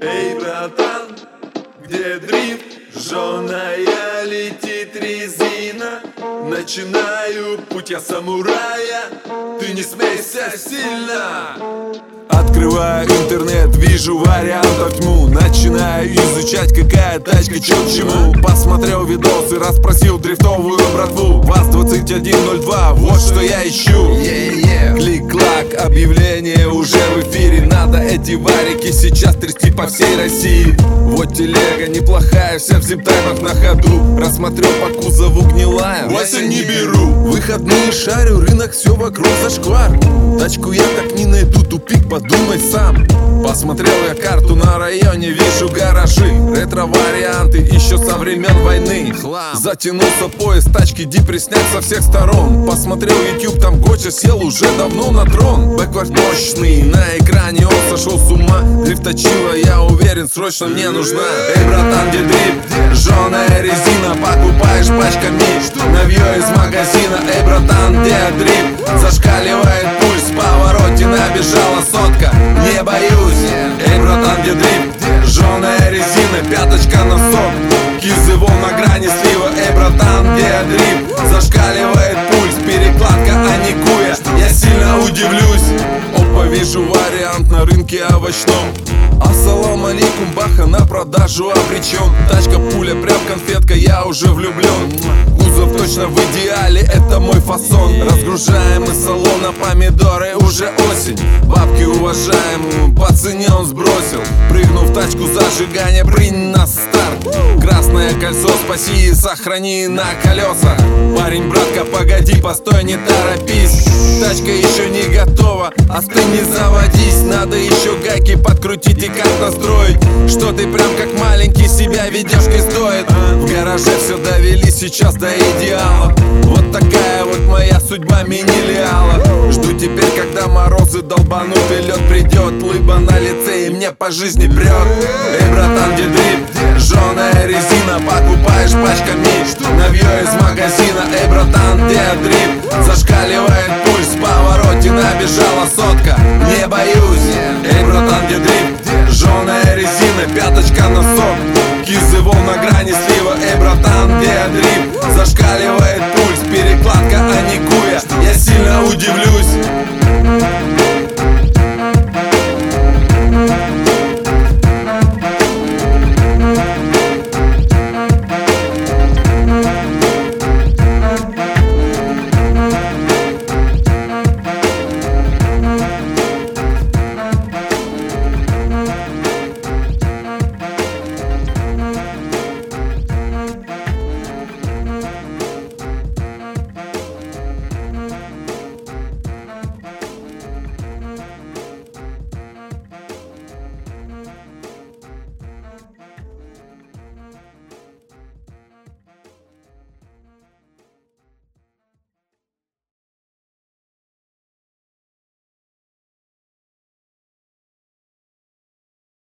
Эй, братан, где дрифт? Жженая летит резина. Начинаю путь я самурая. Ты не смейся сильно Открываю интернет, вижу вариантов тьму. Начинаю изучать, какая тачка, чё к чему. Посмотрел видосы, расспросил дрифтовую братву. ВАЗ-2102, вот что я ищу. Клик-клак, объявление уже в эфире. Надо эти варики сейчас трясти по всей России. Вот телега неплохая, вся в зиптаймах на ходу. Рассмотрел по кузову гнилая, Вася не беру. Выходные шарю, рынок все вокруг зашквар Тачку я так не найду, тупик, подумай сам. Посмотрел я карту на районе, вижу гаражи. Ретро-варианты еще со времен войны. Затянулся поезд, тачки снять со всех сторон. Посмотрел YouTube, там Гоча сел уже давно на трон. Бэквард мощный, на экране он сошел с ума. Дрифточила, я уверен, срочно мне нужна. Эй, братан, где дрифт? Жженая резина, покупаешь пачками. Навье из магазина. Эй, братан, где дрифт? Зашкаливает пяточка на сок. Кизывол на грани слива. Эй, братан, где дрифт? Зашкаливает пульс, перекладка, а не куя. Я сильно удивлюсь. Опа, вижу вариант на рынке овощном. Ассалам алейкум, продажу обречен Тачка пуля, прям конфетка, я уже влюблен Кузов точно в идеале, это мой фасон. Разгружаем из салона помидоры, уже осень. Бабки уважаемому, по цене он сбросил. Прыгнув в тачку зажигания, принь на старт. Красное кольцо спаси и сохрани на колесах Парень, братка, погоди, постой, не торопись. Тачка еще не готова, остынь, не заводись. Надо еще гайки подкрутить и как настроить. Что ты прям как маленький себя ведешь не стоит. В гараже все довели сейчас до идеала. Вот такая вот моя судьба мини-лиала. Жду теперь, когда морозы долбанут и лед придет Лыба на лице и мне по жизни прет Эй, братан, где дрифт? Жженая резина, покупаешь пачками пяточка на